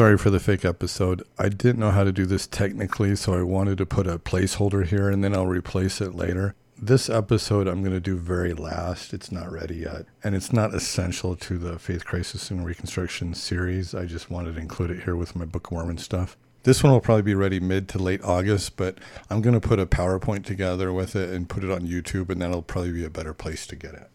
Sorry for the fake episode. I didn't know how to do this technically, so I wanted to put a placeholder here and then I'll replace it later. This episode I'm going to do very last. It's not ready yet. And it's not essential to the Faith Crisis and Reconstruction series. I just wanted to include it here with my Book of Mormon stuff. This one will probably be ready mid to late August, but I'm going to put a PowerPoint together with it and put it on YouTube, and that'll probably be a better place to get it.